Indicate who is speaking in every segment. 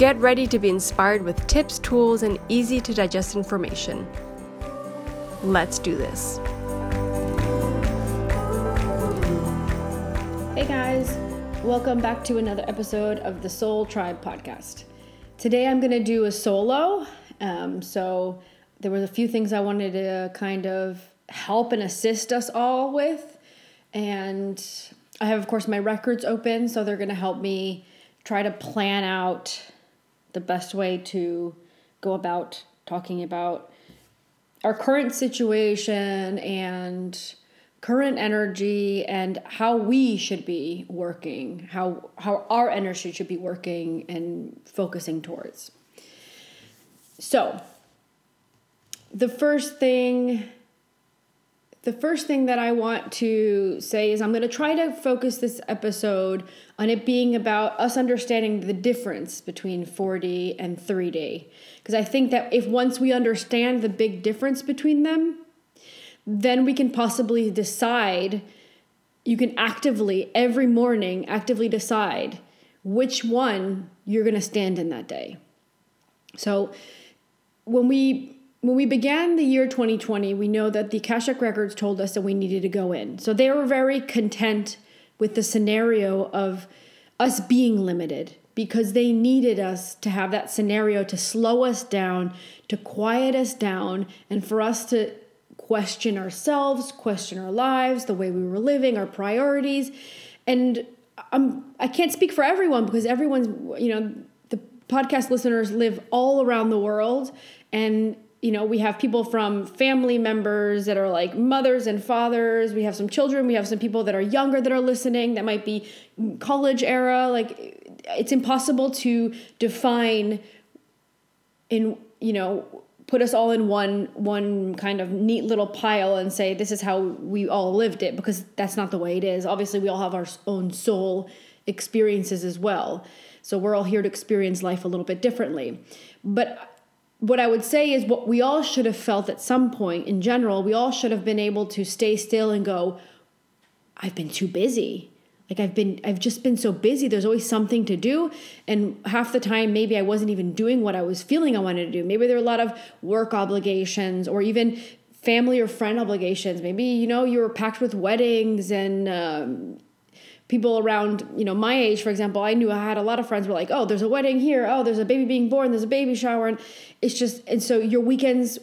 Speaker 1: Get ready to be inspired with tips, tools, and easy to digest information. Let's do this.
Speaker 2: Hey guys, welcome back to another episode of the Soul Tribe podcast. Today I'm going to do a solo. Um, so there was a few things I wanted to kind of help and assist us all with. And I have, of course, my records open, so they're going to help me try to plan out the best way to go about talking about our current situation and current energy and how we should be working how how our energy should be working and focusing towards. So the first thing the first thing that I want to say is I'm going to try to focus this episode on it being about us understanding the difference between 4D and 3D. Because I think that if once we understand the big difference between them, then we can possibly decide, you can actively, every morning, actively decide which one you're going to stand in that day. So when we when we began the year 2020, we know that the Akashic Records told us that we needed to go in. So they were very content with the scenario of us being limited because they needed us to have that scenario to slow us down, to quiet us down, and for us to question ourselves, question our lives, the way we were living, our priorities. And I'm, I can't speak for everyone because everyone's, you know, the podcast listeners live all around the world and you know, we have people from family members that are like mothers and fathers. We have some children. We have some people that are younger that are listening that might be college era. Like, it's impossible to define in, you know, put us all in one one kind of neat little pile and say this is how we all lived it because that's not the way it is. Obviously, we all have our own soul experiences as well. So we're all here to experience life a little bit differently. But what I would say is what we all should have felt at some point in general, we all should have been able to stay still and go, I've been too busy. Like I've been I've just been so busy. There's always something to do. And half the time maybe I wasn't even doing what I was feeling I wanted to do. Maybe there were a lot of work obligations or even family or friend obligations. Maybe, you know, you were packed with weddings and um, people around you know my age for example i knew i had a lot of friends were like oh there's a wedding here. Oh there's a baby being born. There's a baby shower. And it's just and so your weekends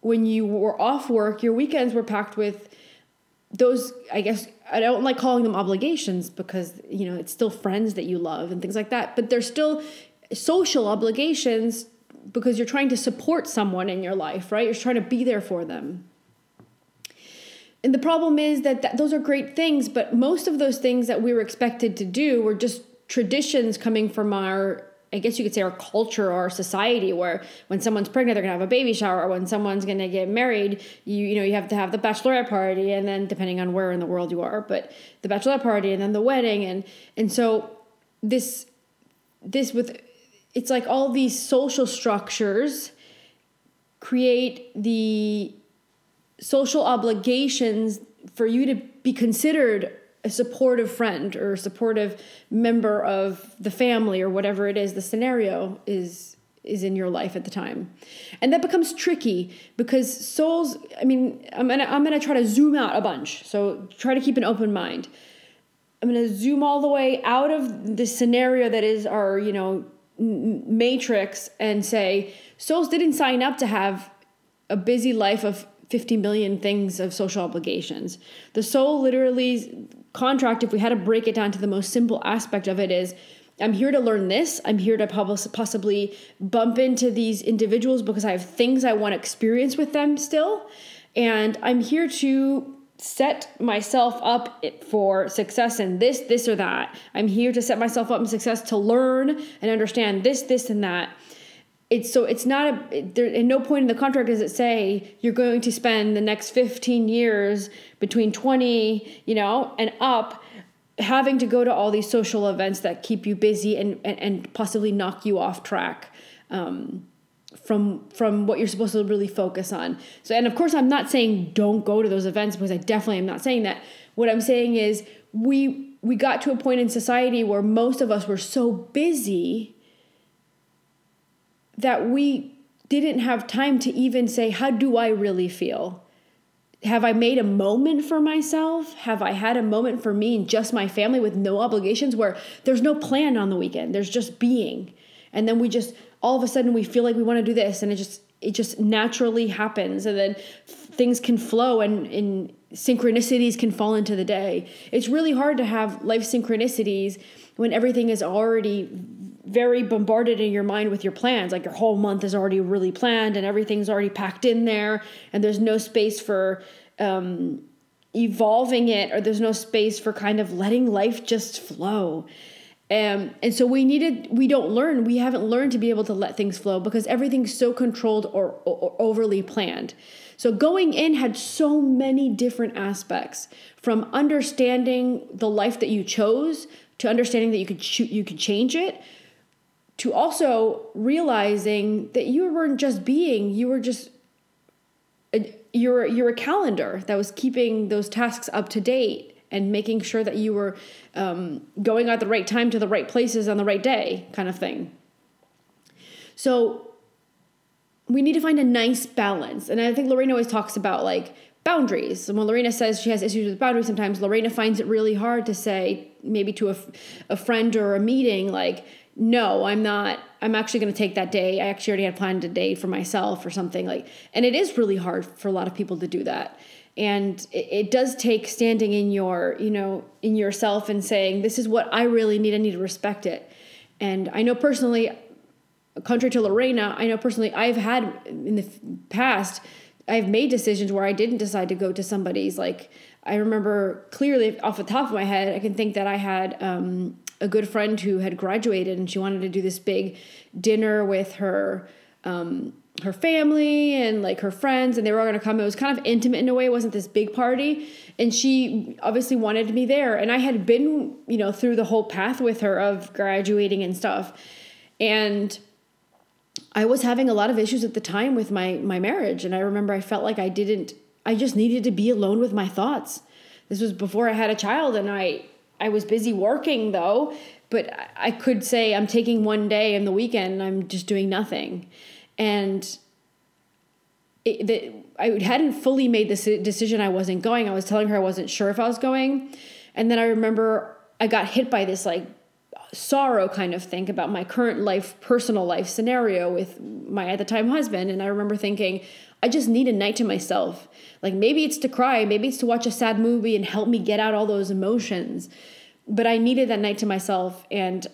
Speaker 2: when you were off work your weekends were packed with those i guess i don't like calling them obligations because you know it's still friends that you love and things like that. But they're still social obligations because you're trying to support someone in your life right? You're trying to be there for them and the problem is that, that those are great things, but most of those things that we were expected to do were just traditions coming from our I guess you could say our culture or our society where when someone's pregnant they're gonna have a baby shower. Or when someone's gonna get married you you know you have to have the bachelorette party and then depending on where in the world you are but the bachelorette party and then the wedding and and so this this with it's like all these social structures create the social obligations for you to be considered a supportive friend or a supportive member of the family or whatever it is the scenario is is in your life at the time. And that becomes tricky because souls i mean i'm gonna i'm gonna try to zoom out a bunch. So try to keep an open mind. I'm gonna zoom all the way out of the scenario that is our you know matrix and say souls didn't sign up to have a busy life of 50 million things of social obligations. The soul literally contract, if we had to break it down to the most simple aspect of it, is I'm here to learn this. I'm here to possibly bump into these individuals because I have things I want to experience with them still. And I'm here to set myself up for success in this, this, or that. I'm here to set myself up in success to learn and understand this, this, and that. It's so it's not a there in no point in the contract does it say you're going to spend the next 15 years between 20 you know and up having to go to all these social events that keep you busy and and, and possibly knock you off track um, from from what you're supposed to really focus on. So and of course i'm not saying don't go to those events because i definitely am not saying that. What i'm saying is we we got to a point in society where most of us were so busy that we didn't have time to even say, How do I really feel? Have I made a moment for myself? Have I had a moment for me and just my family with no obligations where there's no plan on the weekend? There's just being. And then we just all of a sudden we feel like we want to do this and it just it just naturally happens and then things can flow and, and synchronicities can fall into the day. It's really hard to have life synchronicities when everything is already very bombarded in your mind with your plans. Like your whole month is already really planned and everything's already packed in there, and there's no space for um, evolving it, or there's no space for kind of letting life just flow. Um, and so we needed, we don't learn, we haven't learned to be able to let things flow because everything's so controlled or, or, or overly planned. So going in had so many different aspects from understanding the life that you chose to understanding that you could shoot, you could change it to also realizing that you weren't just being, you were just you're you're a calendar that was keeping those tasks up to date and making sure that you were um, going at the right time to the right places on the right day, kind of thing. So we need to find a nice balance, and I think Lorena always talks about like boundaries. And when Lorena says she has issues with boundaries, sometimes Lorena finds it really hard to say, maybe to a, a friend or a meeting, like, no, I'm not, I'm actually going to take that day. I actually already had planned a day for myself or something like, and it is really hard for a lot of people to do that. And it, does take standing in your, you know, in yourself and saying, this is what I really need. I need to respect it. And I know personally, contrary to Lorena, I know personally, I've had in the past, I've made decisions where I didn't decide to go to somebody's. Like I remember clearly off the top of my head, I can think that I had um, a good friend who had graduated and she wanted to do this big dinner with her um, her family and like her friends and they were all going to come. It was kind of intimate in a way. It wasn't this big party. And she obviously wanted me there. And i had been you know through the whole path with her of graduating and stuff. And i was having a lot of issues at the time with my my marriage. And i remember i felt like i didn't i just needed to be alone with my thoughts. This was before i had a child and i I was busy working though, but I could say I'm taking one day in the weekend and I'm just doing nothing. And it, the, I hadn't fully made this decision I wasn't going. I was telling her I wasn't sure if I was going. And then I remember I got hit by this like sorrow kind of thing about my current life, personal life scenario with my at the time husband. And I remember thinking, I just need a night to myself. Like maybe it's to cry, maybe it's to watch a sad movie and help me get out all those emotions. But I needed that night to myself and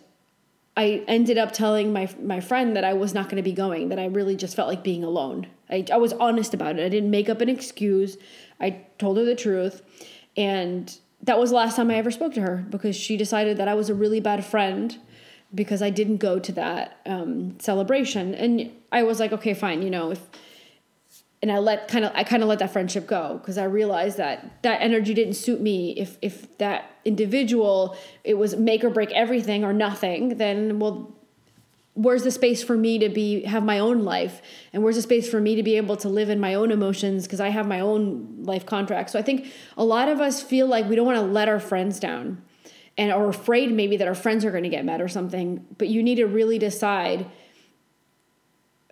Speaker 2: I ended up telling my my friend that I was not going to be going, that I really just felt like being alone. I, I was honest about it. I didn't make up an excuse. I told her the truth. And that was the last time I ever spoke to her because she decided that I was a really bad friend because I didn't go to that um, celebration. And I was like, okay, fine, you know, if and I let kind of I kind of let that friendship go because I realized that that energy didn't suit me. If if that individual it was make or break everything or nothing, then well, where's the space for me to be have my own life, and where's the space for me to be able to live in my own emotions because I have my own life contract. So I think a lot of us feel like we don't want to let our friends down, and are afraid maybe that our friends are going to get mad or something. But you need to really decide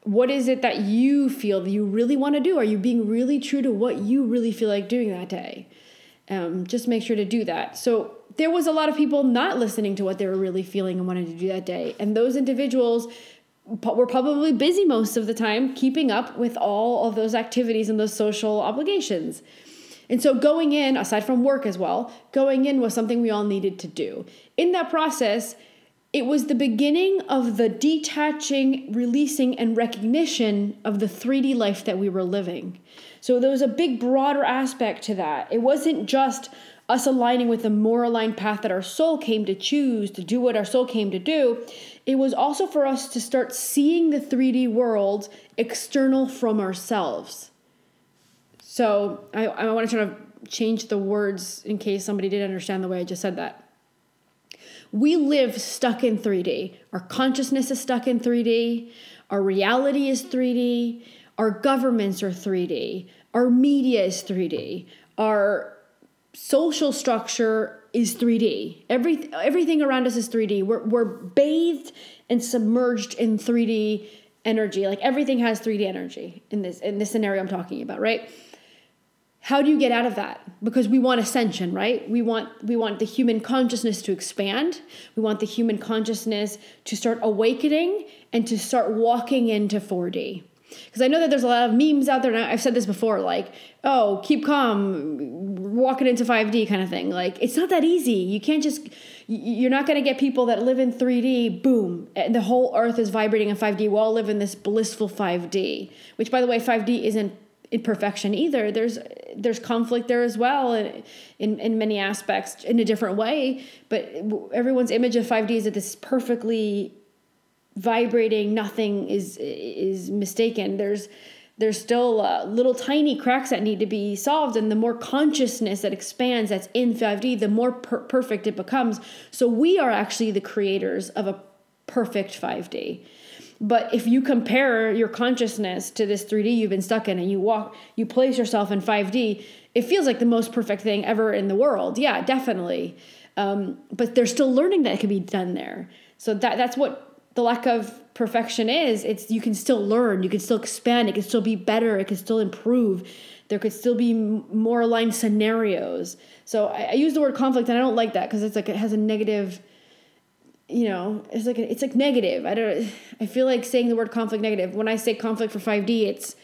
Speaker 2: what is it that you feel that you really want to do? Are you being really true to what you really feel like doing that day? Um, just make sure to do that. So there was a lot of people not listening to what they were really feeling and wanting to do that day. And those individuals were probably busy most of the time keeping up with all of those activities and those social obligations. And so going in, aside from work as well, going in was something we all needed to do. In that process, it was the beginning of the detaching, releasing, and recognition of the 3D life that we were living. So there was a big, broader aspect to that. It wasn't just us aligning with the more aligned path that our soul came to choose to do what our soul came to do, it was also for us to start seeing the 3D world external from ourselves. So I, I want to try to change the words in case somebody didn't understand the way I just said that. We live stuck in 3D. Our consciousness is stuck in 3D. Our reality is 3D. Our governments are 3D. Our media is 3D. Our social structure is 3D. Every, everything around us is 3D. We're, we're bathed and submerged in 3D energy. Like everything has 3D energy in this in this scenario I'm talking about, right? How do you get out of that? Because we want ascension, right? We want we want the human consciousness to expand. We want the human consciousness to start awakening and to start walking into 4D. Because I know that there's a lot of memes out there, and I've said this before, like, oh, keep calm, walking into 5D kind of thing. Like, it's not that easy. You can't just, you're not going to get people that live in 3D, boom, and the whole earth is vibrating in 5D. We all live in this blissful 5D, which, by the way, 5D isn't imperfection either. There's there's conflict there as well in, in, in many aspects in a different way. But everyone's image of 5D is that this is perfectly vibrating nothing is is mistaken there's there's still uh, little tiny cracks that need to be solved and the more consciousness that expands that's in 5d the more per- perfect it becomes so we are actually the creators of a perfect 5d but if you compare your consciousness to this 3d you've been stuck in and you walk you place yourself in 5d it feels like the most perfect thing ever in the world. Yeah definitely. Um, but there's still learning that can be done there. So that that's what the lack of perfection is. It's you can still learn you can still expand it can still be better it can still improve. There could still be more aligned scenarios. So i, I use the word conflict and i don't like that because it's like it has a negative you know it's like it's like negative i don't i feel like saying the word conflict negative when i say conflict for 5d it's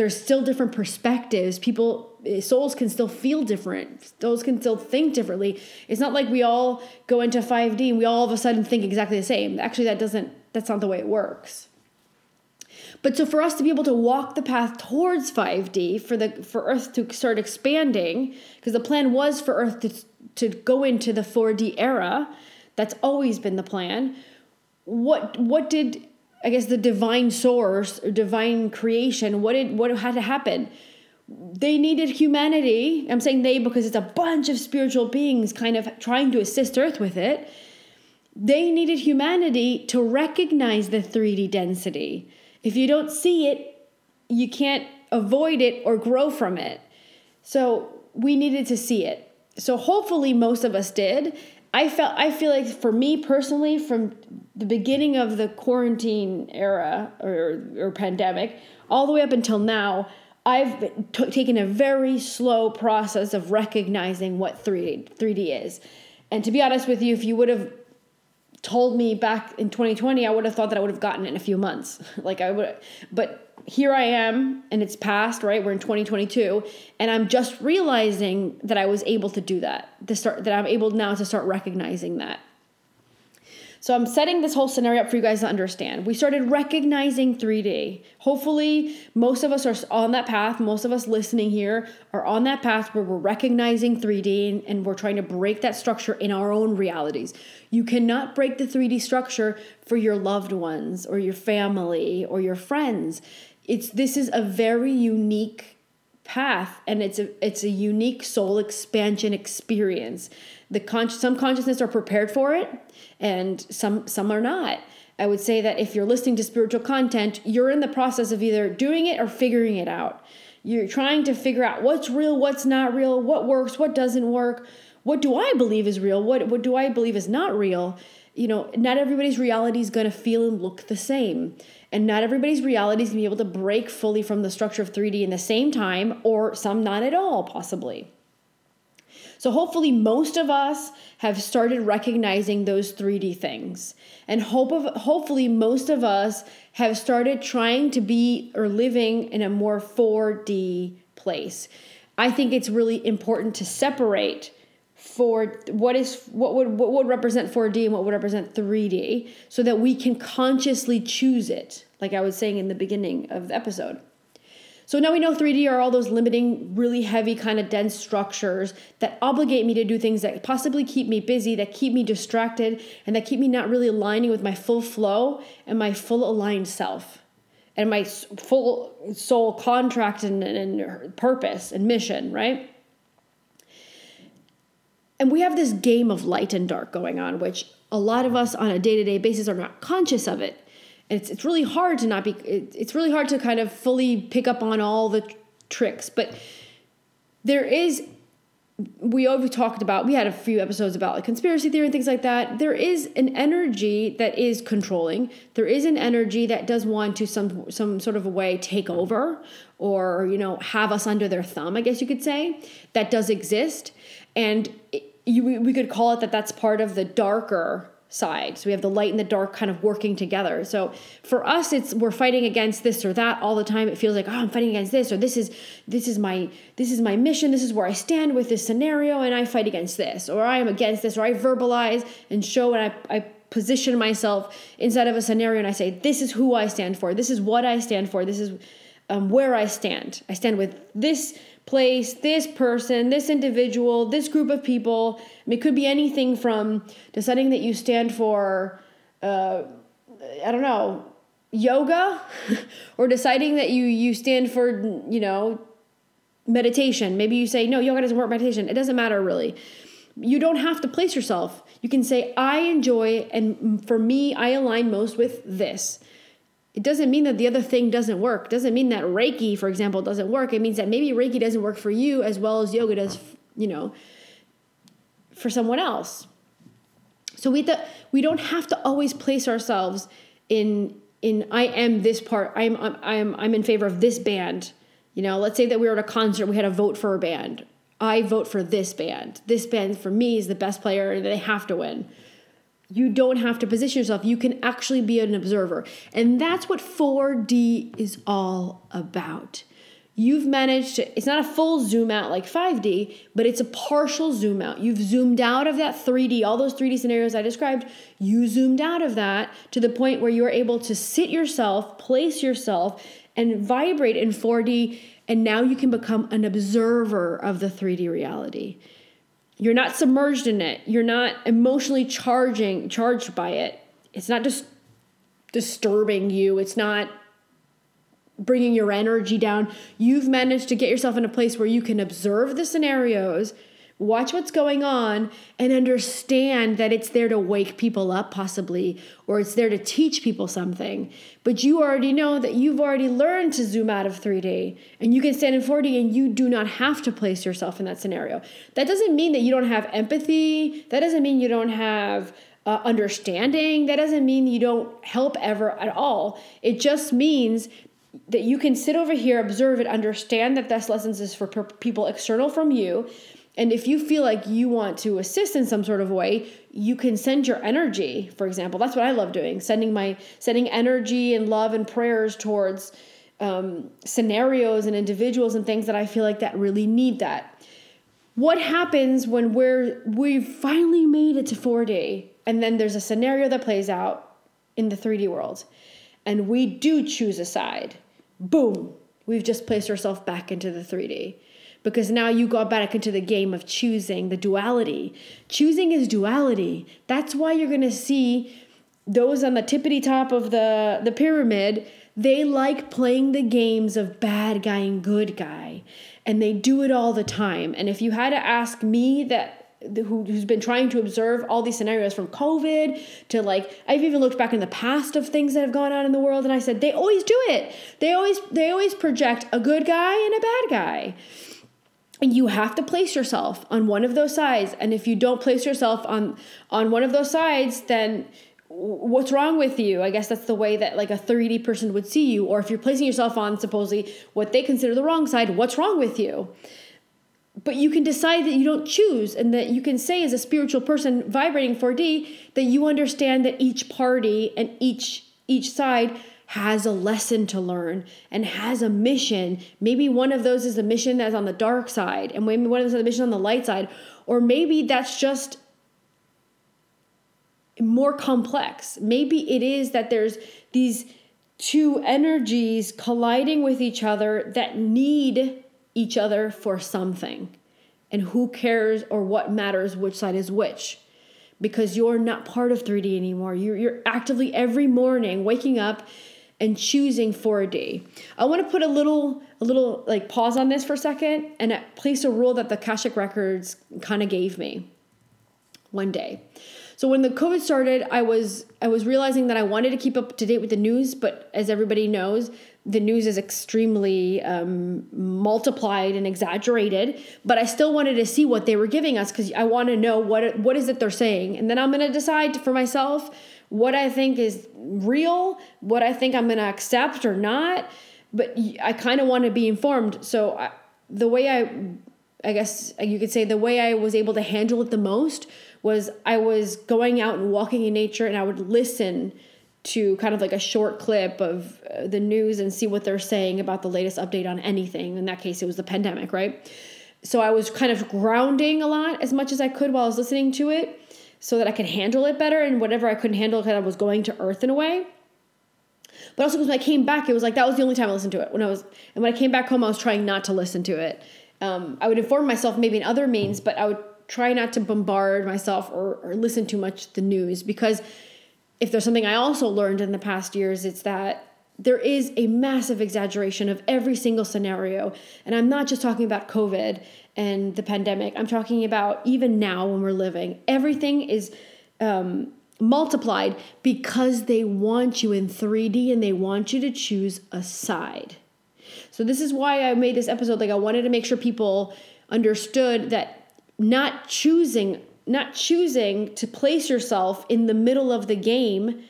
Speaker 2: there's still different perspectives. People, eh, souls can still feel different. Souls can still think differently. It's not like we all go into 5D and we all of a sudden think exactly the same. Actually, that doesn't, that's not the way it works. But so for us to be able to walk the path towards 5D, for the for Earth to start expanding, because the plan was for Earth to, to go into the 4D era, that's always been the plan. What what did I guess the divine source divine creation, what did what had to happen? They needed humanity. I'm saying they because it's a bunch of spiritual beings kind of trying to assist Earth with it. They needed humanity to recognize the 3D density. If you don't see it, you can't avoid it or grow from it. So we needed to see it. So hopefully most of us did. I felt I feel like for me personally, from the beginning of the quarantine era or, or pandemic, all the way up until now, I've t- taken a very slow process of recognizing what 3D 3D is. And to be honest with you, if you would have told me back in 2020, I would have thought that I would have gotten it in a few months. like I would, but here I am and it's past, right? We're in 2022 and I'm just realizing that I was able to do that. To start that I'm able now to start recognizing that. So I'm setting this whole scenario up for you guys to understand. We started recognizing 3D. Hopefully, most of us are on that path. Most of us listening here are on that path where we're recognizing 3D and we're trying to break that structure in our own realities. You cannot break the 3D structure for your loved ones or your family or your friends it's this is a very unique path and it's a it's a unique soul expansion experience the con- some consciousness are prepared for it and some some are not. I would say that if you're listening to spiritual content you're in the process of either doing it or figuring it out. You're trying to figure out what's real what's not real what works what doesn't work what do i believe is real what what do i believe is not real? You know not everybody's reality is going to feel and look the same. And not everybody's reality is going to be able to break fully from the structure of 3D in the same time, or some not at all, possibly. So, hopefully, most of us have started recognizing those 3D things. And hope of, hopefully, most of us have started trying to be or living in a more 4D place. I think it's really important to separate for what is what would what would represent 4D and what would represent 3D so that we can consciously choose it like I was saying in the beginning of the episode. So now we know 3D are all those limiting, really heavy, kind of dense structures that obligate me to do things that possibly keep me busy, that keep me distracted, and that keep me not really aligning with my full flow and my full aligned self and my full soul contract and, and purpose and mission, right? And we have this game of light and dark going on, which a lot of us on a day to day basis are not conscious of it it's it's really hard to not be it, it's really hard to kind of fully pick up on all the tricks but there is we always talked about we had a few episodes about like conspiracy theory and things like that. There is an energy that is controlling. There is an energy that does want to some some sort of a way take over or you know have us under their thumb i guess you could say that does exist. And it, you, we could call it that that's part of the darker side. So we have the light and the dark kind of working together. So for us it's we're fighting against this or that all the time. It feels like, "Oh, I'm fighting against this or this is this is my this is my mission. This is where I stand with this scenario and I fight against this or I am against this or I verbalize and show and I I position myself inside of a scenario and I say, "This is who I stand for. This is what I stand for. This is um, where I stand. I stand with this place, this person, this individual, this group of people. I mean, it could be anything from deciding that you stand for, uh, I don't know, yoga, or deciding that you you stand for, you know, meditation. Maybe you say no, yoga doesn't work. Meditation. It doesn't matter really. You don't have to place yourself. You can say I enjoy, and for me, I align most with this it doesn't mean that the other thing doesn't work. It doesn't mean that Reiki, for example, doesn't work. It means that maybe Reiki doesn't work for you as well as yoga does, you know, for someone else. So we th- we don't have to always place ourselves in in I am this part. I'm I'm I'm I'm in favor of this band. You know, let's say that we were at a concert, we had a vote for a band. I vote for this band. This band for me is the best player and they have to win. You don't have to position yourself. You can actually be an observer. And that's what 4D is all about. You've managed to, it's not a full zoom out like 5D, but it's a partial zoom out. You've zoomed out of that 3D, all those 3D scenarios I described, you zoomed out of that to the point where you're able to sit yourself, place yourself, and vibrate in 4D. And now you can become an observer of the 3D reality. You're not submerged in it. You're not emotionally charging charged by it. It's not just disturbing you. It's not bringing your energy down. You've managed to get yourself in a place where you can observe the scenarios watch what's going on and understand that it's there to wake people up possibly or it's there to teach people something. But you already know that you've already learned to zoom out of 3d and you can stand in 4d and you do not have to place yourself in that scenario. That doesn't mean that you don't have empathy. That doesn't mean you don't have uh, understanding. That doesn't mean you don't help ever at all. It just means that you can sit over here observe it understand that this lessons is for people external from you and if you feel like you want to assist in some sort of way, you can send your energy, for example. That's what I love doing, sending my sending energy and love and prayers towards um, scenarios and individuals and things that I feel like that really need that. What happens when we're we've finally made it to 4D and then there's a scenario that plays out in the 3D world and we do choose a side. Boom, we've just placed ourselves back into the 3D because now you got back into the game of choosing the duality. Choosing is duality. That's why you're going to see those on the tippity top of the, the pyramid, they like playing the games of bad guy and good guy. And they do it all the time. And if you had to ask me that who, who's been trying to observe all these scenarios from COVID to like I've even looked back in the past of things that have gone on in the world and I said they always do it. They always they always project a good guy and a bad guy you have to place yourself on one of those sides. And if you don't place yourself on on one of those sides then what's wrong with you? I guess that's the way that like a 3d person would see you. Or if you're placing yourself on supposedly what they consider the wrong side what's wrong with you? But you can decide that you don't choose and that you can say as a spiritual person vibrating 4d that you understand that each party and each each side has a lesson to learn and has a mission. Maybe one of those is a mission that's on the dark side, and maybe one of those is a mission on the light side, or maybe that's just more complex. Maybe it is that there's these two energies colliding with each other that need each other for something. And who cares or what matters which side is which? Because you're not part of 3D anymore. You're, you're actively every morning waking up and choosing 4D. I want to put a little a little like pause on this for a second and place a rule that the Akashic Records kind of gave me one day. So when the COVID started, I was I was realizing that I wanted to keep up to date with the news, but as everybody knows, the news is extremely um, multiplied and exaggerated. But I still wanted to see what they were giving us because I want to know what what is it they're saying, and then I'm going to decide for myself what I think is real, what I think I'm going to accept or not. But I kind of want to be informed. So I, the way I, I guess you could say the way I was able to handle it the most was I was going out and walking in nature and I would listen to kind of like a short clip of uh, the news and see what they're saying about the latest update on anything. In that case, it was the pandemic, right? So I was kind of grounding a lot as much as I could while I was listening to it so that I could handle it better and whatever I couldn't handle because I was going to earth in a way. But also because when I came back, it was like that was the only time I listened to it. When I was and when I came back home, I was trying not to listen to it. Um, I would inform myself maybe in other means, but I would try not to bombard myself or, or listen too much the news because if there's something I also learned in the past years, it's that there is a massive exaggeration of every single scenario. And I'm not just talking about COVID and the pandemic, I'm talking about even now when we're living. Everything is um, multiplied because they want you in 3D and they want you to choose a side. So, this is why I made this episode. Like, I wanted to make sure people understood that not choosing not choosing to place yourself in the middle of the game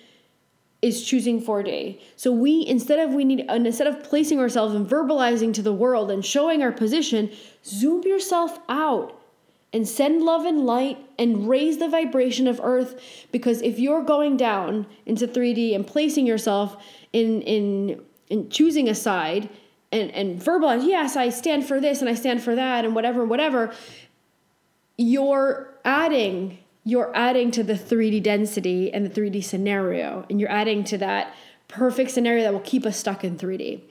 Speaker 2: is choosing 4D. So we instead of we need instead of placing ourselves and verbalizing to the world and showing our position, zoom yourself out and send love and light and raise the vibration of earth because if you're going down into 3D and placing yourself in in in choosing a side and and verbalize, yes, I stand for this and I stand for that and whatever whatever, you're adding you're adding to the 3D density and the 3D scenario and you're adding to that perfect scenario that will keep us stuck in 3D.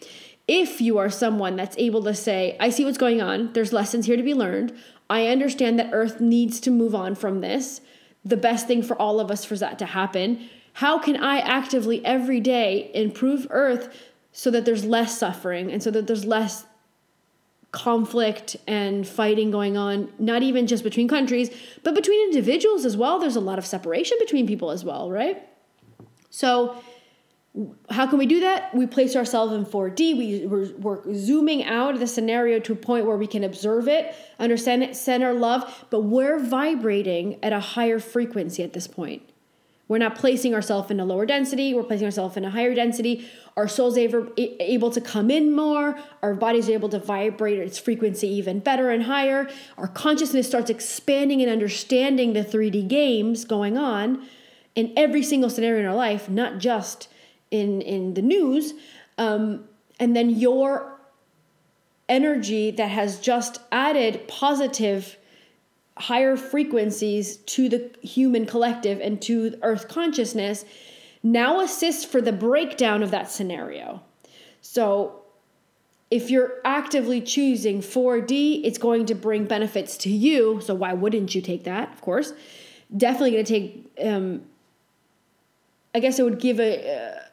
Speaker 2: If you are someone that's able to say, I see what's going on, there's lessons here to be learned. I understand that Earth needs to move on from this. The best thing for all of us for that to happen. How can I actively every day improve Earth so that there's less suffering and so that there's less conflict and fighting going on, not even just between countries, but between individuals as well. There's a lot of separation between people as well, right? So, how can we do that? We place ourselves in 4D. We, we're, we're zooming out of the scenario to a point where we can observe it, understand it, send our love, but we're vibrating at a higher frequency at this point. We're not placing ourselves in a lower density, we're placing ourselves in a higher density. Our soul's able, able to come in more, our body's able to vibrate its frequency even better and higher. Our consciousness starts expanding and understanding the 3D games going on in every single scenario in our life, not just in, in the news. Um, and then your energy that has just added positive higher frequencies to the human collective and to earth consciousness now assists for the breakdown of that scenario. So if you're actively choosing 4D, it's going to bring benefits to you. So why wouldn't you take that? Of course, definitely going to take. Um, I guess it would give a.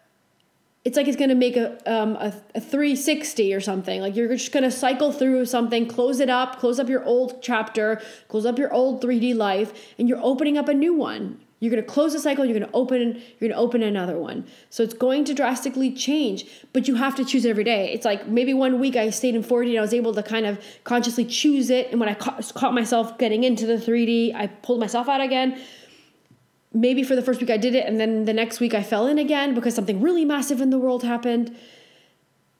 Speaker 2: It's like it's going to make a, um, a, a 360 or something. Like you're just going to cycle through something, close it up, close up your old chapter, close up your old 3D life, and you're opening up a new one. You're going to close the cycle, you're going to open you're going to open another one. So it's going to drastically change, but you have to choose every day. It's like maybe one week I stayed in 4D and I was able to kind of consciously choose it and when I caught, caught myself getting into the 3D, I pulled myself out again maybe for the first week I did it, and then the next week I fell in again because something really massive in the world happened.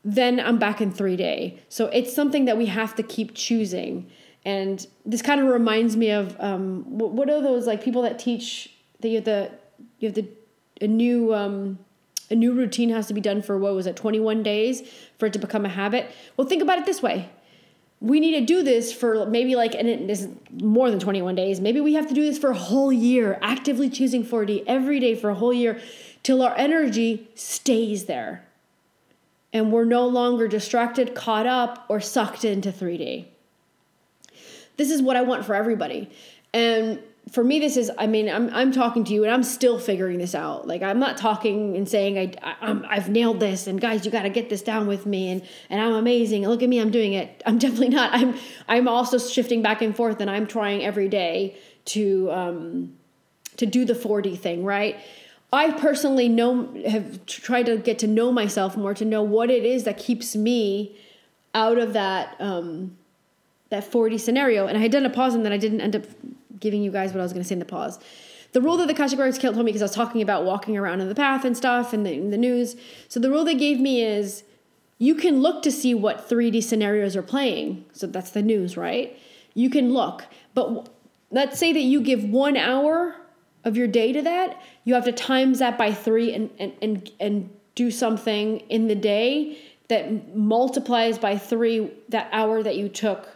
Speaker 2: Then I'm back in 3D. So it's something that we have to keep choosing. And this kind of reminds me of um, what are those like people that teach that you have the you have the a new um, a new routine has to be done for what was it 21 days for it to become a habit. Well, think about it this way: we need to do this for maybe like and it is more than 21 days maybe we have to do this for a whole year actively choosing 4d every day for a whole year till our energy stays there and we're no longer distracted, caught up, or sucked into 3D. This is what I want for everybody. And for me this is i mean i'm, I'm talking to you and i'm still figuring this out. Like i'm not talking and saying I, I have nailed this and guys you got to get this down with me and and i'm amazing look at me i'm doing it. I'm definitely not. I'm i'm also shifting back and forth and i'm trying every day to um to do the 4d thing right? I personally know have tried to get to know myself more to know what it is that keeps me out of that um that 4d scenario. And i had done a pause and then i didn't end up giving you guys what I was going to say in the pause. The rule that the Akashic Records told me because I was talking about walking around in the path and stuff and the, in the news. So the rule they gave me is you can look to see what 3D scenarios are playing. So that's the news, right? You can look. But let's say that you give one hour of your day to that, you have to times that by three and, and, and, and do something in the day that multiplies by three that hour that you took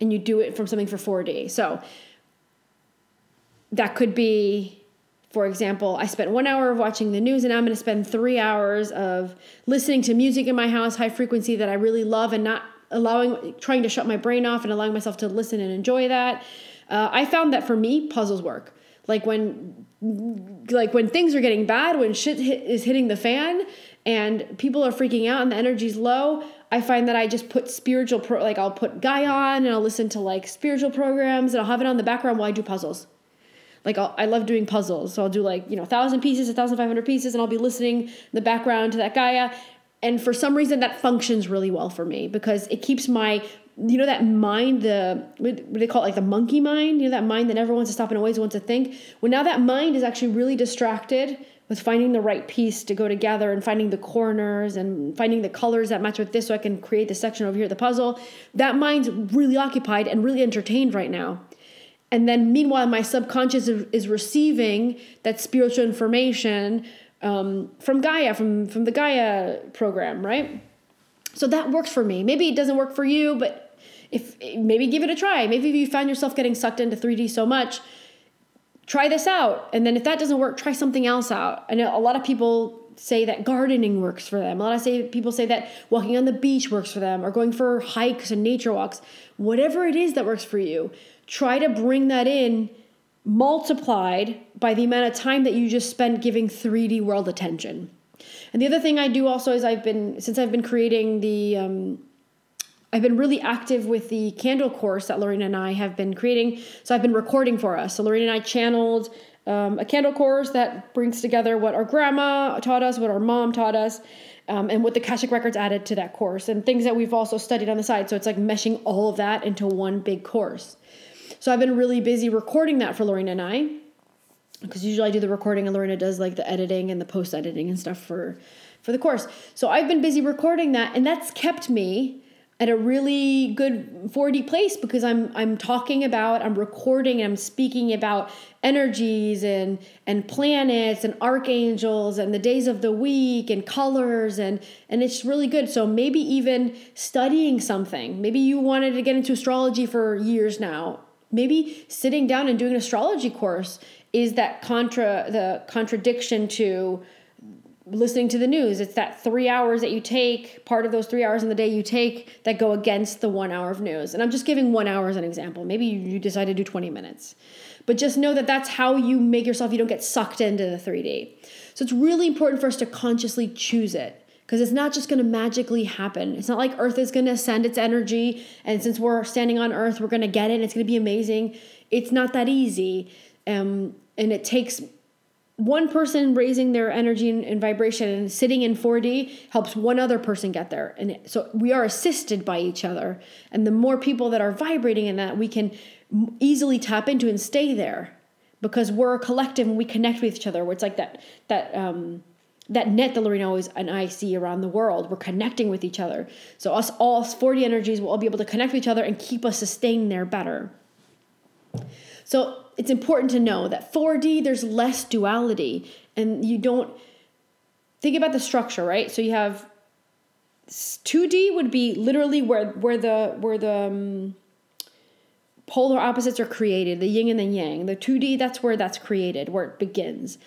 Speaker 2: and you do it from something for 4D. So that could be, for example, I spent one hour of watching the news and I'm going to spend three hours of listening to music in my house, high frequency that I really love and not allowing, trying to shut my brain off and allowing myself to listen and enjoy that. Uh, I found that for me, puzzles work. Like when, like when things are getting bad, when shit hit, is hitting the fan, and people are freaking out and the energy's low, I find that I just put spiritual pro like I'll put Gaia on and I'll listen to like spiritual programs and I'll have it on the background while I do puzzles. Like I'll, i love doing puzzles, so I'll do like you know thousand pieces, a thousand five hundred pieces, and I'll be listening in the background to that Gaia. And for some reason, that functions really well for me because it keeps my you know that mind the what do they call it like the monkey mind you know that mind that never wants to stop and always wants to think well now that mind is actually really distracted with finding the right piece to go together and finding the corners and finding the colors that match with this so I can create the section over here, the puzzle. That mind's really occupied and really entertained right now. And then meanwhile, my subconscious is receiving that spiritual information um, from Gaia, from, from the Gaia program, right? So that works for me. Maybe it doesn't work for you, but if maybe give it a try. Maybe if you find yourself getting sucked into 3D so much, try this out. And then if that doesn't work, try something else out. I know a lot of people say that gardening works for them. A lot of say, people say that walking on the beach works for them or going for hikes and nature walks. Whatever it is that works for you, try to bring that in multiplied by the amount of time that you just spend giving 3D world attention. And the other thing I do also is I've been since I've been creating the um, I've been really active with the candle course that Lorena and I have been creating. So I've been recording for us. So Lorena and I channeled um, a candle course that brings together what our grandma taught us, what our mom taught us, um, and what the Akashic Records added to that course, and things that we've also studied on the side. So it's like meshing all of that into one big course. So I've been really busy recording that for Lorena and I, because usually I do the recording and Lorena does like the editing and the post editing and stuff for for the course. So I've been busy recording that, and that's kept me at a really good 4D place because I'm I'm talking about, I'm recording, I'm speaking about energies and and planets and archangels and the days of the week and colors and and it's really good. So maybe even studying something. Maybe you wanted to get into astrology for years now. Maybe sitting down and doing an astrology course is that contra the contradiction to listening to the news. It's that three hours that you take, part of those three hours in the day you take that go against the one hour of news. And I'm just giving one hour as an example. Maybe you, decide to do 20 minutes. But just know that that's how you make yourself, you don't get sucked into the 3D. So it's really important for us to consciously choose it because it's not just going to magically happen. It's not like Earth is going to send its energy, and since we're standing on Earth, we're going to get it, and it's going to be amazing. It's not that easy. Um, and it takes one person raising their energy and, and, vibration and sitting in 4D helps one other person get there. And so we are assisted by each other. And the more people that are vibrating in that, we can easily tap into and stay there because we're a collective and we connect with each other. Where it's like that, that, um, that net that Lorena and I see around the world. We're connecting with each other. So us all 4D energies will all be able to connect with each other and keep us sustained there better. So it's important to know that 4D, there's less duality, and you don't think about the structure, right? So you have 2D would be literally where where the where the um, polar opposites are created, the yin and the yang. The 2D, that's where that's created, where it begins.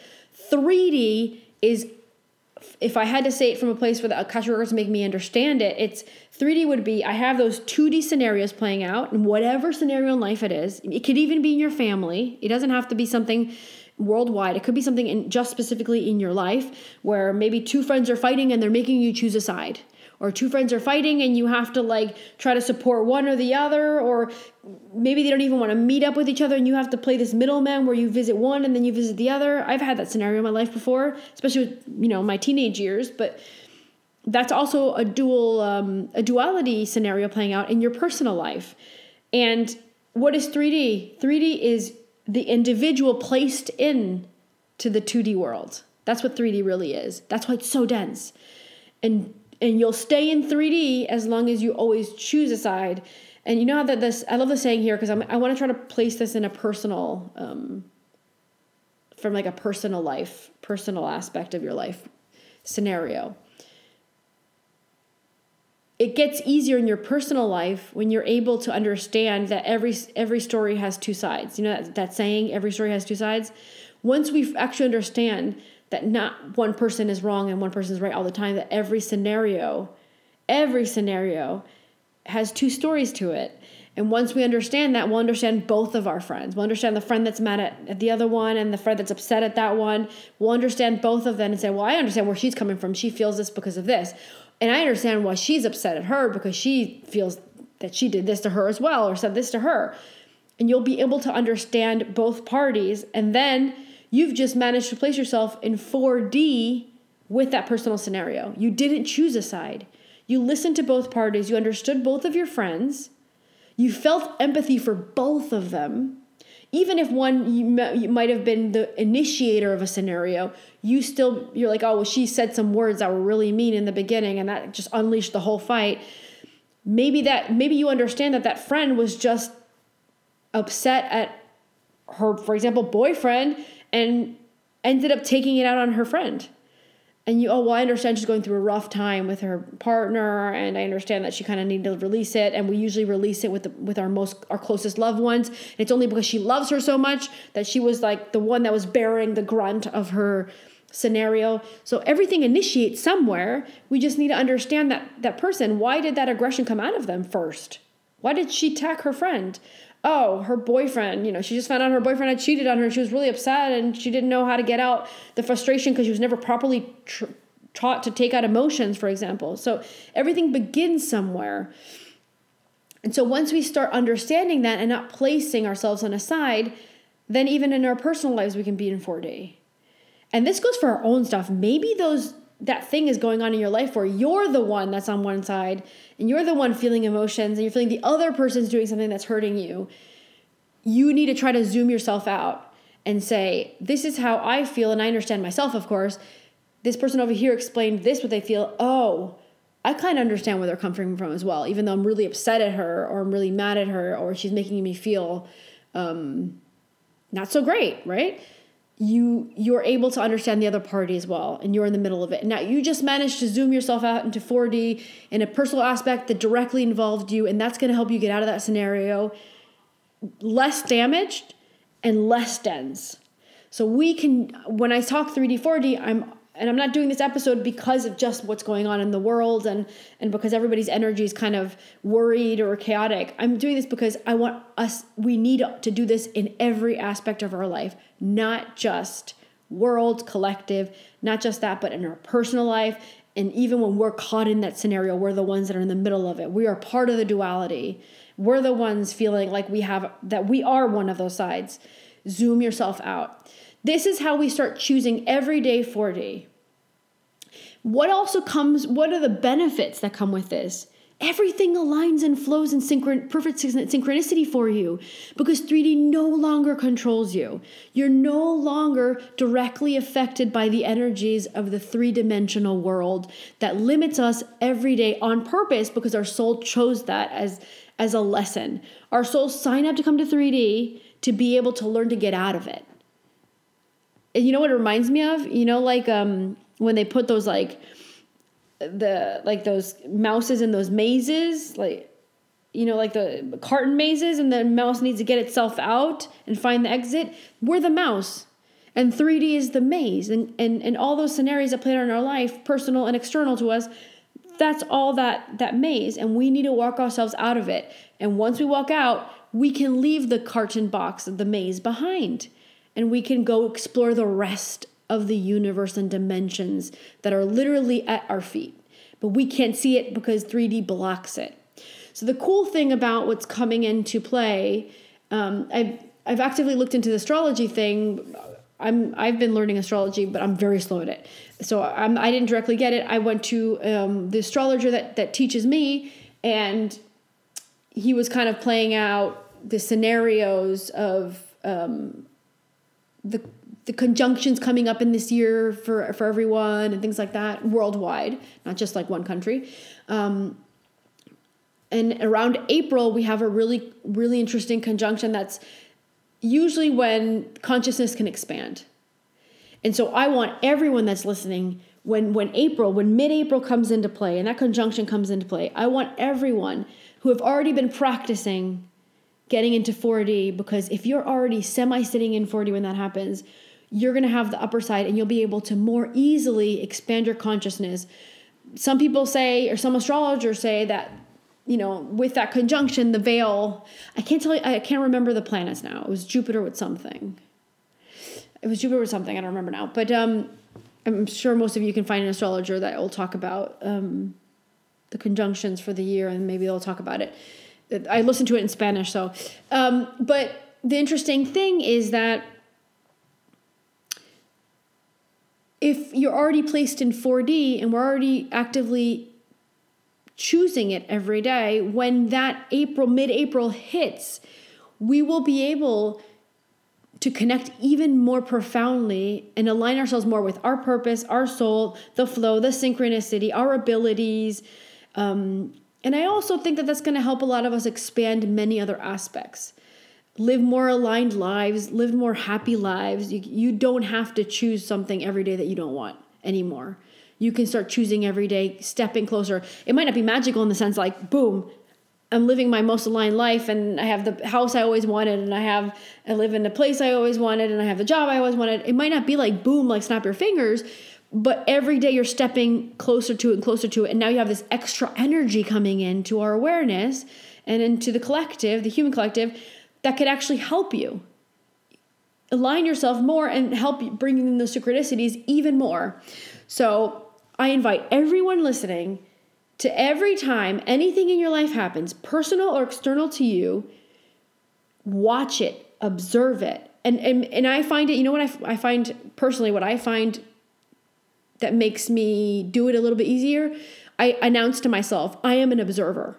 Speaker 2: 3D is if I had to say it from a place where the Akashic records make me understand it, it's 3D would be I have those 2D scenarios playing out, and whatever scenario in life it is, it could even be in your family. It doesn't have to be something worldwide. It could be something in just specifically in your life where maybe two friends are fighting and they're making you choose a side or two friends are fighting and you have to like try to support one or the other or maybe they don't even want to meet up with each other and you have to play this middleman where you visit one and then you visit the other. I've had that scenario in my life before especially with you know my teenage years but that's also a dual um, a duality scenario playing out in your personal life. And what is 3d 3d is the individual placed in to the 2d world. That's what 3d really is. That's why it's so dense. And and you'll stay in 3D as long as you always choose a side. And you know how that this I love the saying here because I want to try to place this in a personal, um, from like a personal life, personal aspect of your life scenario. It gets easier in your personal life when you're able to understand that every every story has two sides. You know that, that saying, every story has two sides. Once we actually understand that not one person is wrong and one person is right all the time, that every scenario, every scenario has two stories to it. And once we understand that, we'll understand both of our friends. We'll understand the friend that's mad at, at the other one and the friend that's upset at that one. We'll understand both of them and say, well, I understand where she's coming from. She feels this because of this. And I understand why she's upset at her because she feels that she did this to her as well or said this to her. And you'll be able to understand both parties. And then You've just managed to place yourself in 4D with that personal scenario. You didn't choose a side. You listened to both parties, you understood both of your friends, you felt empathy for both of them. Even if one you, might have been the initiator of a scenario, you still you're like, oh well, she said some words that were really mean in the beginning, and that just unleashed the whole fight. Maybe that maybe you understand that that friend was just upset at her, for example, boyfriend, and ended up taking it out on her friend. And you, oh, well, I understand she's going through a rough time with her partner, and I understand that she kind of needed to release it. And we usually release it with the, with our most our closest loved ones. And it's only because she loves her so much that she was like the one that was bearing the grunt of her scenario. So everything initiates somewhere. We just need to understand that that person. Why did that aggression come out of them first? Why did she attack her friend? Oh, her boyfriend, you know, she just found out her boyfriend had cheated on her. She was really upset and she didn't know how to get out the frustration because she was never properly tr- taught to take out emotions, for example. So everything begins somewhere. And so once we start understanding that and not placing ourselves on a side, then even in our personal lives, we can be in 4D. And this goes for our own stuff. Maybe those that thing is going on in your life where you're the one that's on one side and you're the one feeling emotions and you're feeling the other person's doing something that's hurting you, you need to try to zoom yourself out and say, This is how I feel, and I understand myself, of course. This person over here explained this, what they feel. Oh, I kind of understand where they're coming from as well, even though I'm really upset at her or I'm really mad at her or she's making me feel um, not so great, right? You you're able to understand the other party as well and you're in the middle of it. Now you just managed to zoom yourself out into 4d in a personal aspect that directly involved you and that's going to help you get out of that scenario less damaged and less dense. So we can when i talk 3d 4d i'm and I'm not doing this episode because of just what's going on in the world and and because everybody's energy is kind of worried or chaotic. I'm doing this because I want us we need to do this in every aspect of our life, not just world, collective, not just that, but in our personal life and even when we're caught in that scenario, we're the ones that are in the middle of it. We are part of the duality. We're the ones feeling like we have that we are one of those sides. Zoom yourself out. This is how we start choosing everyday 4D. What also comes, what are the benefits that come with this? Everything aligns and flows in synchron- perfect synchronicity for you because 3D no longer controls you. You're no longer directly affected by the energies of the three dimensional world that limits us every day on purpose because our soul chose that as, as a lesson. Our souls sign up to come to 3D to be able to learn to get out of it you know what it reminds me of? You know, like um, when they put those like the like those mouses in those mazes, like you know, like the carton mazes, and the mouse needs to get itself out and find the exit. We're the mouse, And 3D is the maze. And, and, and all those scenarios that play out in our life, personal and external to us, that's all that, that maze. And we need to walk ourselves out of it. And once we walk out, we can leave the carton box of the maze behind. And we can go explore the rest of the universe and dimensions that are literally at our feet. But we can't see it because 3D blocks it. So the cool thing about what's coming into play, um, I've I've actively looked into the astrology thing. I'm I've been learning astrology, but I'm very slow at it. So I'm I didn't directly get it. I went to um, the astrologer that that teaches me, and he was kind of playing out the scenarios of um, the the conjunctions coming up in this year for for everyone and things like that worldwide, not just like one country. Um, and around April, we have a really really interesting conjunction that's usually when consciousness can expand. And so I want everyone that's listening when when April, when mid-April comes into play and that conjunction comes into play, I want everyone who have already been practicing getting into 4D because if you're already semi sitting in 4D when that happens, you're going to have the upper side and you'll be able to more easily expand your consciousness. Some people say or some astrologers say that you know, with that conjunction, the veil, I can't tell you, I can't remember the planets now. It was Jupiter with something. It was Jupiter with something, I don't remember now. But um, I'm sure most of you can find an astrologer that will talk about um, the conjunctions for the year and maybe they'll talk about it. I listened to it in Spanish, so. Um, but the interesting thing is that if you're already placed in 4D and we're already actively choosing it every day, when that April, mid April hits, we will be able to connect even more profoundly and align ourselves more with our purpose, our soul, the flow, the synchronicity, our abilities. Um, and I also think that that's going to help a lot of us expand many other aspects. Live more aligned lives, live more happy lives. You, you don't have to choose something every day that you don't want anymore you can start choosing every day, stepping closer. It might not be magical in the sense like, boom, I'm living my most aligned life and I have the house I always wanted and I have I live in the place I always wanted and I have the job I always wanted. It might not be like boom, like snap your fingers, but every day you're stepping closer to it and closer to it. And now you have this extra energy coming into our awareness and into the collective, the human collective, that could actually help you align yourself more and help bring in the synchronicities even more. So I invite everyone listening to every time anything in your life happens, personal or external to you, watch it, observe it. And, and, and I find it, you know what I, I find personally, what I find that makes me do it a little bit easier, I announce to myself, I am an observer.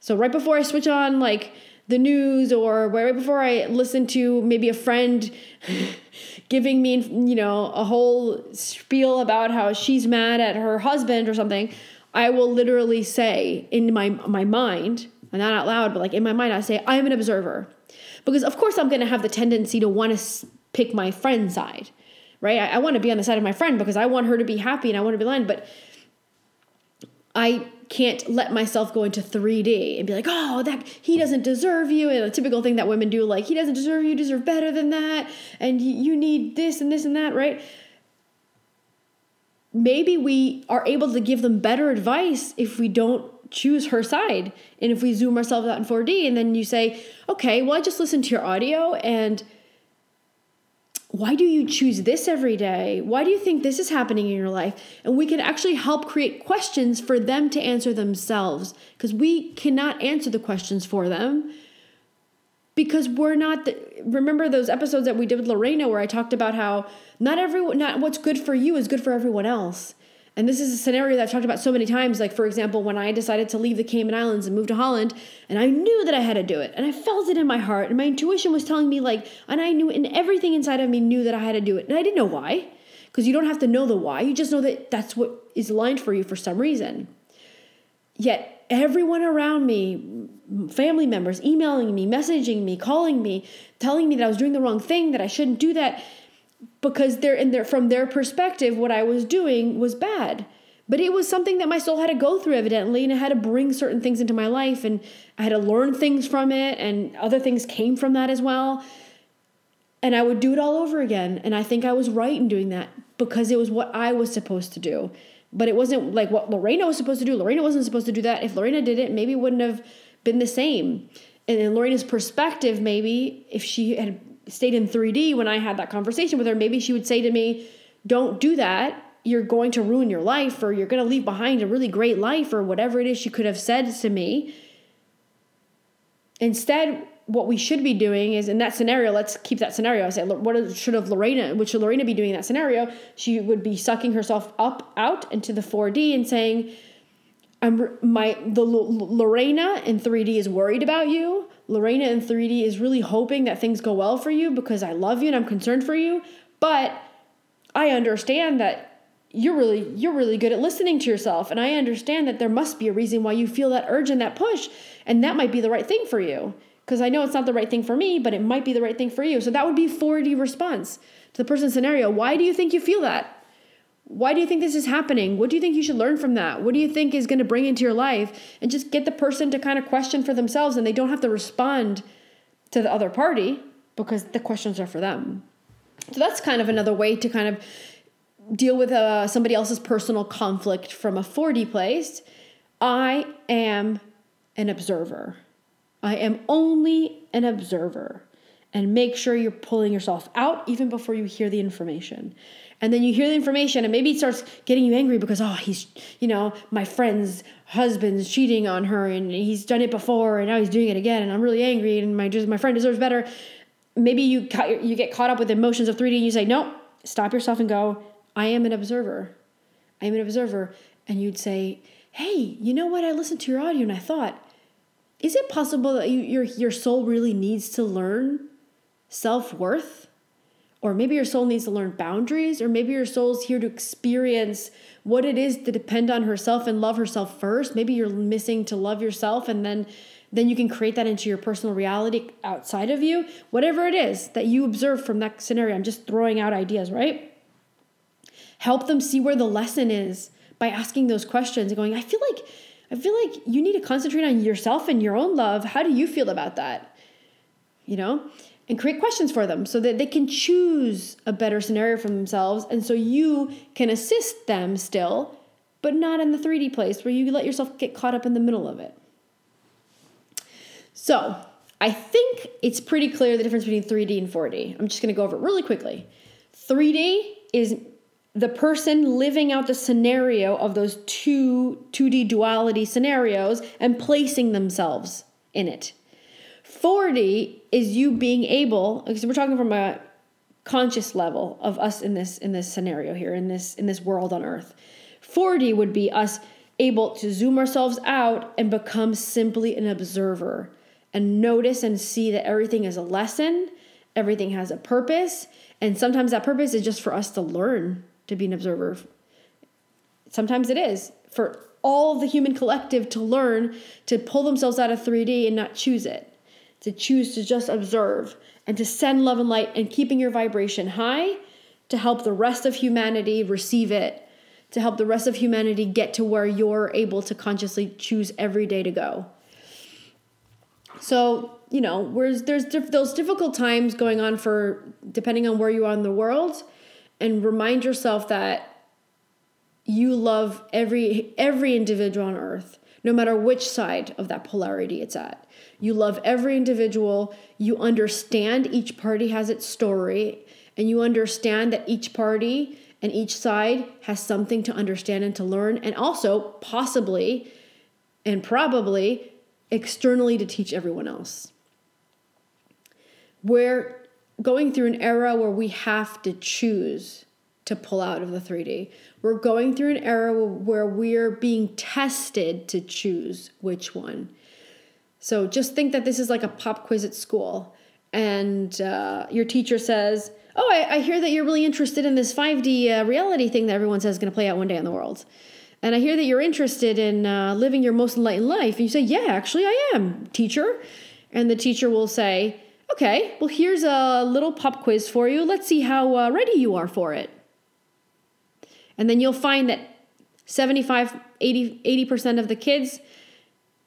Speaker 2: So right before I switch on like the news or right before I listen to maybe a friend giving me, you know, a whole spiel about how she's mad at her husband or something, I will literally say in my my mind, and not out loud, but like in my mind, I say, I am an observer. Because of course I'm gonna have the tendency to want to pick my friend's side, right? I, I want to be on the side of my friend because I want her to be happy and I want to be aligned, but I can't let myself go into 3D and be like, oh, that he doesn't deserve you. And a typical thing that women do, like, he doesn't deserve you, you deserve better than that. And you need this and this and that, right? Maybe we are able to give them better advice if we don't choose her side. And if we zoom ourselves out in 4D and then you say, okay, well, I just listened to your audio and why do you choose this every day? Why do you think this is happening in your life? And we can actually help create questions for them to answer themselves because we cannot answer the questions for them because we're not the, remember those episodes that we did with Lorena where I talked about how not everyone not what's good for you is good for everyone else. And this is a scenario that I've talked about so many times. Like, for example, when I decided to leave the Cayman Islands and move to Holland, and I knew that I had to do it, and I felt it in my heart, and my intuition was telling me, like, and I knew, and everything inside of me knew that I had to do it. And I didn't know why, because you don't have to know the why. You just know that that's what is aligned for you for some reason. Yet, everyone around me, family members, emailing me, messaging me, calling me, telling me that I was doing the wrong thing, that I shouldn't do that because they're in their from their perspective what I was doing was bad. But it was something that my soul had to go through evidently and I had to bring certain things into my life and I had to learn things from it and other things came from that as well. and I would do it all over again. And I think I was right in doing that because it was what I was supposed to do. But it wasn't like what Lorena was supposed to do. Lorena wasn't supposed to do that. If Lorena did it, maybe it wouldn't have been the same. And in Lorena's perspective, maybe if she had stayed in 3D when I had that conversation with her, maybe she would say to me, Don't do that. You're going to ruin your life, or you're going to leave behind a really great life, or whatever it is she could have said to me. Instead, what we should be doing is in that scenario, let's keep that scenario. I say, what should have Lorena, what should Lorena be doing in that scenario? She would be sucking herself up out into the 4D and saying, I'm my the Lorena in 3D is worried about you. Lorena in 3D is really hoping that things go well for you because I love you and I'm concerned for you. But I understand that you're really you're really good at listening to yourself and I understand that there must be a reason why you feel that urge and that push and that might be the right thing for you because I know it's not the right thing for me, but it might be the right thing for you. So that would be 4D response to the person's scenario. Why do you think you feel that? Why do you think this is happening? What do you think you should learn from that? What do you think is going to bring into your life? And just get the person to kind of question for themselves and they don't have to respond to the other party because the questions are for them. So that's kind of another way to kind of deal with uh, somebody else's personal conflict from a 4D place. I am an observer. I am only an observer. And make sure you're pulling yourself out even before you hear the information. And then you hear the information, and maybe it starts getting you angry because, oh, he's, you know, my friend's husband's cheating on her, and he's done it before, and now he's doing it again, and I'm really angry, and my my friend deserves better. Maybe you you get caught up with emotions of 3D, and you say, no, stop yourself and go, I am an observer. I am an observer. And you'd say, hey, you know what? I listened to your audio, and I thought, is it possible that you, your your soul really needs to learn self-worth or maybe your soul needs to learn boundaries or maybe your soul's here to experience what it is to depend on herself and love herself first maybe you're missing to love yourself and then then you can create that into your personal reality outside of you whatever it is that you observe from that scenario i'm just throwing out ideas right help them see where the lesson is by asking those questions and going i feel like I feel like you need to concentrate on yourself and your own love. How do you feel about that? You know? And create questions for them so that they can choose a better scenario for themselves. And so you can assist them still, but not in the 3D place where you let yourself get caught up in the middle of it. So I think it's pretty clear the difference between 3D and 4D. I'm just going to go over it really quickly. 3D is the person living out the scenario of those two 2D duality scenarios and placing themselves in it. 4D is you being able because we're talking from a conscious level of us in this in this scenario here in this in this world on earth. 4D would be us able to zoom ourselves out and become simply an observer and notice and see that everything is a lesson, everything has a purpose, and sometimes that purpose is just for us to learn to be an observer. Sometimes it is for all the human collective to learn to pull themselves out of 3D and not choose it, to choose to just observe and to send love and light and keeping your vibration high to help the rest of humanity receive it, to help the rest of humanity get to where you're able to consciously choose every day to go. So, you know, whereas there's those difficult times going on for depending on where you are in the world, and remind yourself that you love every every individual on earth no matter which side of that polarity it's at you love every individual you understand each party has its story and you understand that each party and each side has something to understand and to learn and also possibly and probably externally to teach everyone else We're going through an era where we have to choose to pull out of the 3D. We're going through an era where we're being tested to choose which one. So just think that this is like a pop quiz at school, and uh, your teacher says, Oh, I, I, hear that you're really interested in this 5D uh, reality thing that everyone says is going to play out one day in the world. And I hear that you're interested in uh, living your most enlightened life. And you say, Yeah, actually, I am, teacher. And the teacher will say, Okay, well, here's a little pop quiz for you. Let's see how uh, ready you are for it. And then you'll find that 75, 80, 80% of the kids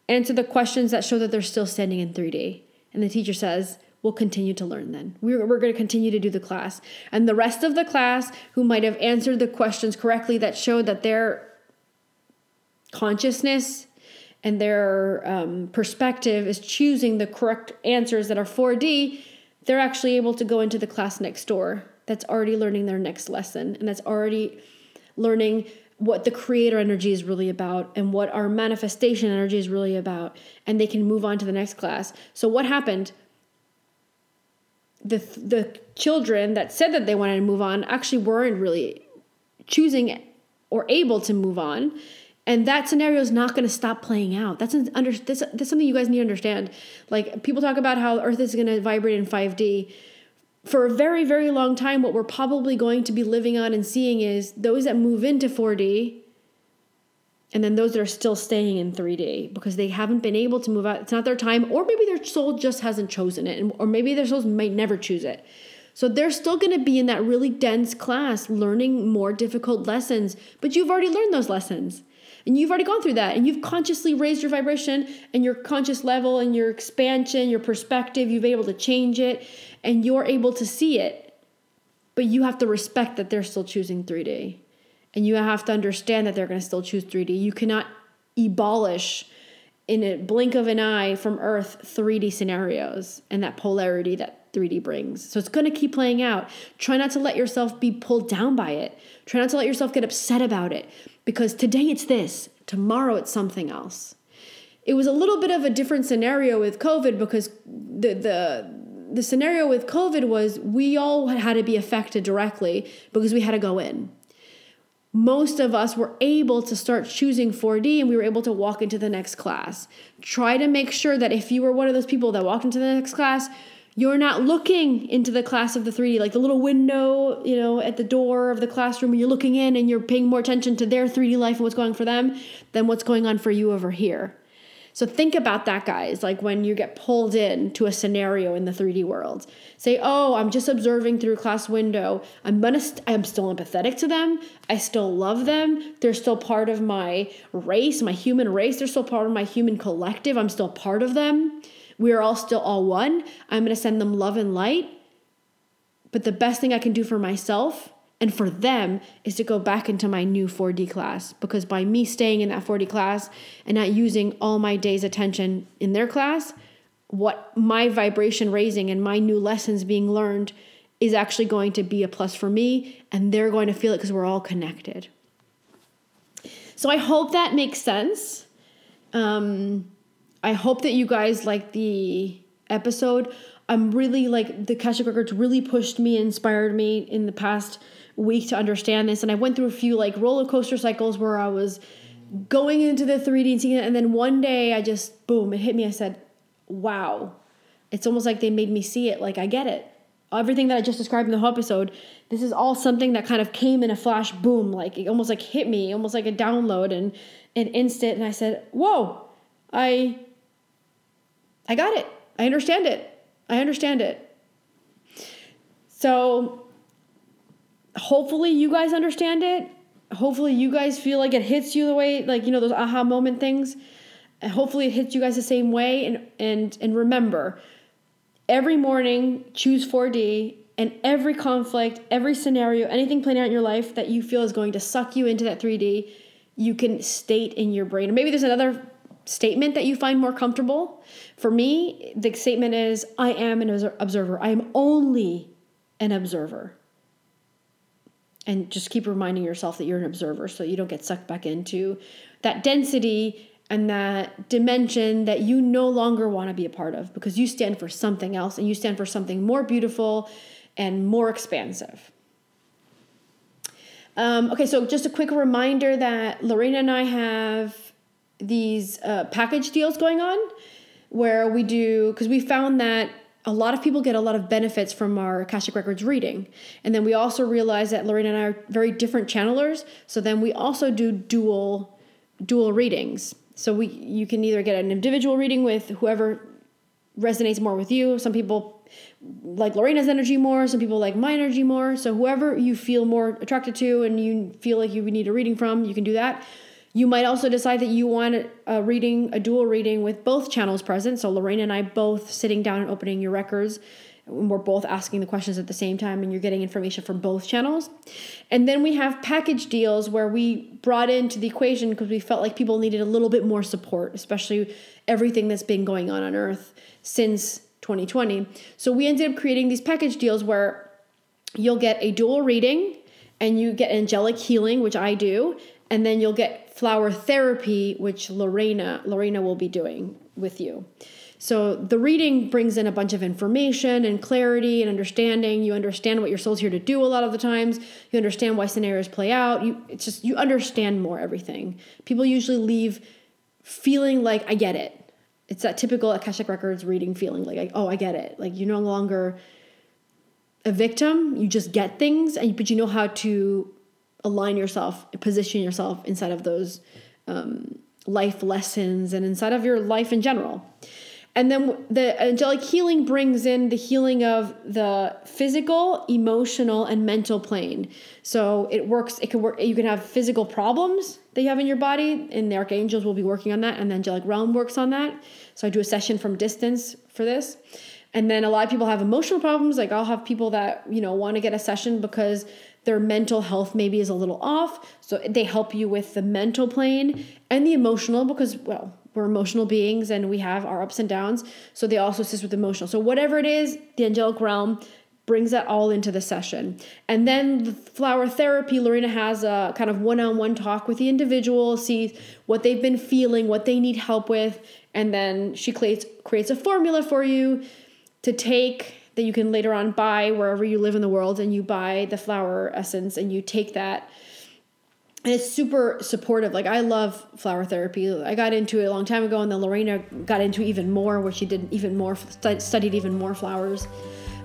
Speaker 2: answer the questions that show that they're still standing in 3D. And the teacher says, We'll continue to learn then. We're, we're going to continue to do the class. And the rest of the class who might have answered the questions correctly that showed that their consciousness and their um, perspective is choosing the correct answers that are 4D, they're actually able to go into the class next door that's already learning their next lesson and that's already learning what the creator energy is really about and what our manifestation energy is really about and they can move on to the next class. So what happened? The the children that said that they wanted to move on actually weren't really choosing or able to move on. And that scenario is not going to stop playing out. That's an under this, that's something you guys need to understand. Like people talk about how earth is going to vibrate in 5d for a very, very long time, what we're probably going to be living on and seeing is those that move into 4D and then those that are still staying in 3D because they haven't been able to move out. It's not their time, or maybe their soul just hasn't chosen it, or maybe their souls might never choose it. So they're still going to be in that really dense class learning more difficult lessons, but you've already learned those lessons. And you've already gone through that and you've consciously raised your vibration and your conscious level and your expansion, your perspective. You've been able to change it and you're able to see it. But you have to respect that they're still choosing 3D. And you have to understand that they're going to still choose 3D. You cannot abolish in a blink of an eye from Earth 3D scenarios and that polarity that 3D brings. So it's going to keep playing out. Try not to let yourself be pulled down by it. Try not to let yourself get upset about it because today it's this, tomorrow it's something else. It was a little bit of a different scenario with COVID because the the the scenario with COVID was we all had to be affected directly because we had to go in. Most of us were able to start choosing 4D and we were able to walk into the next class. Try to make sure that if you were one of those people that walked into the next class, you're not looking into the class of the 3D, like the little window, you know, at the door of the classroom, you're looking in and you're paying more attention to their 3D life and what's going on for them than what's going on for you over here. So think about that, guys. Like when you get pulled in to a scenario in the 3D world, say, "Oh, I'm just observing through a class window. I'm gonna. St- I'm still empathetic to them. I still love them. They're still part of my race, my human race. They're still part of my human collective. I'm still part of them. We are all still all one. I'm gonna send them love and light. But the best thing I can do for myself and for them is to go back into my new 4D class because by me staying in that 4D class and not using all my day's attention in their class, what my vibration raising and my new lessons being learned is actually going to be a plus for me and they're going to feel it because we're all connected. So I hope that makes sense. Um, I hope that you guys like the episode. I'm really like the Akashic Records really pushed me, inspired me in the past week to understand this. And I went through a few like roller coaster cycles where I was going into the 3D and seeing it. And then one day I just, boom, it hit me. I said, wow. It's almost like they made me see it. Like, I get it. Everything that I just described in the whole episode, this is all something that kind of came in a flash, boom, like it almost like hit me, almost like a download and an instant. And I said, whoa, I, I got it. I understand it. I understand it. So hopefully you guys understand it. Hopefully you guys feel like it hits you the way like you know those aha moment things. And hopefully it hits you guys the same way and and and remember every morning choose 4D and every conflict, every scenario, anything playing out in your life that you feel is going to suck you into that 3D, you can state in your brain. Or maybe there's another statement that you find more comfortable. For me, the statement is I am an observer. I am only an observer and just keep reminding yourself that you're an observer so you don't get sucked back into that density and that dimension that you no longer want to be a part of because you stand for something else and you stand for something more beautiful and more expansive. Um, okay, so just a quick reminder that Lorena and I have these uh, package deals going on where we do, because we found that a lot of people get a lot of benefits from our Akashic Records reading. And then we also realize that Lorena and I are very different channelers. So then we also do dual dual readings. So we you can either get an individual reading with whoever resonates more with you. Some people like Lorena's energy more, some people like my energy more. So whoever you feel more attracted to and you feel like you need a reading from, you can do that. You might also decide that you want a reading, a dual reading with both channels present. So Lorena and I both sitting down and opening your records. And we're both asking the questions at the same time, and you're getting information from both channels. And then we have package deals where we brought into the equation because we felt like people needed a little bit more support, especially everything that's been going on on Earth since 2020. So we ended up creating these package deals where you'll get a dual reading and you get angelic healing, which I do, and then you'll get flower therapy, which Lorena Lorena will be doing with you. So the reading brings in a bunch of information and clarity and understanding. You understand what your soul's here to do a lot of the times. You understand why scenarios play out. You it's just you understand more everything. People usually leave feeling like I get it. It's that typical Akashic Records reading feeling like, oh, I get it. Like you're no longer a victim. You just get things, and but you know how to align yourself, position yourself inside of those um, life lessons and inside of your life in general. And then the angelic healing brings in the healing of the physical, emotional, and mental plane. So it works, it can work, you can have physical problems that you have in your body, and the archangels will be working on that, and the angelic realm works on that. So I do a session from distance for this. And then a lot of people have emotional problems. Like I'll have people that, you know, want to get a session because their mental health maybe is a little off. So they help you with the mental plane and the emotional because, well, we're emotional beings and we have our ups and downs. So they also assist with emotional. So whatever it is, the angelic realm brings that all into the session. And then the flower therapy, Lorena has a kind of one-on-one talk with the individual, see what they've been feeling, what they need help with, and then she creates creates a formula for you to take that you can later on buy wherever you live in the world and you buy the flower essence and you take that and it's super supportive. Like I love flower therapy. I got into it a long time ago, and then Lorena got into even more, where she did even more, studied even more flowers.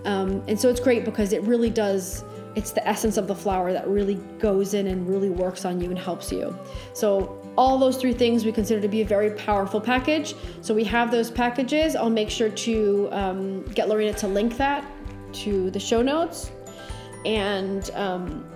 Speaker 2: Um, and so it's great because it really does. It's the essence of the flower that really goes in and really works on you and helps you. So all those three things we consider to be a very powerful package. So we have those packages. I'll make sure to um, get Lorena to link that to the show notes, and. Um,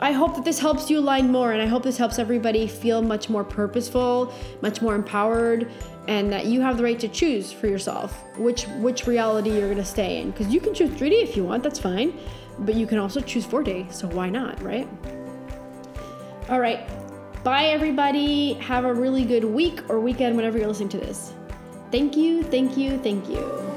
Speaker 2: I hope that this helps you align more, and I hope this helps everybody feel much more purposeful, much more empowered, and that you have the right to choose for yourself which which reality you're going to stay in. Because you can choose 3D if you want, that's fine, but you can also choose 4D. So why not, right? All right, bye everybody. Have a really good week or weekend whenever you're listening to this. Thank you, thank you, thank you.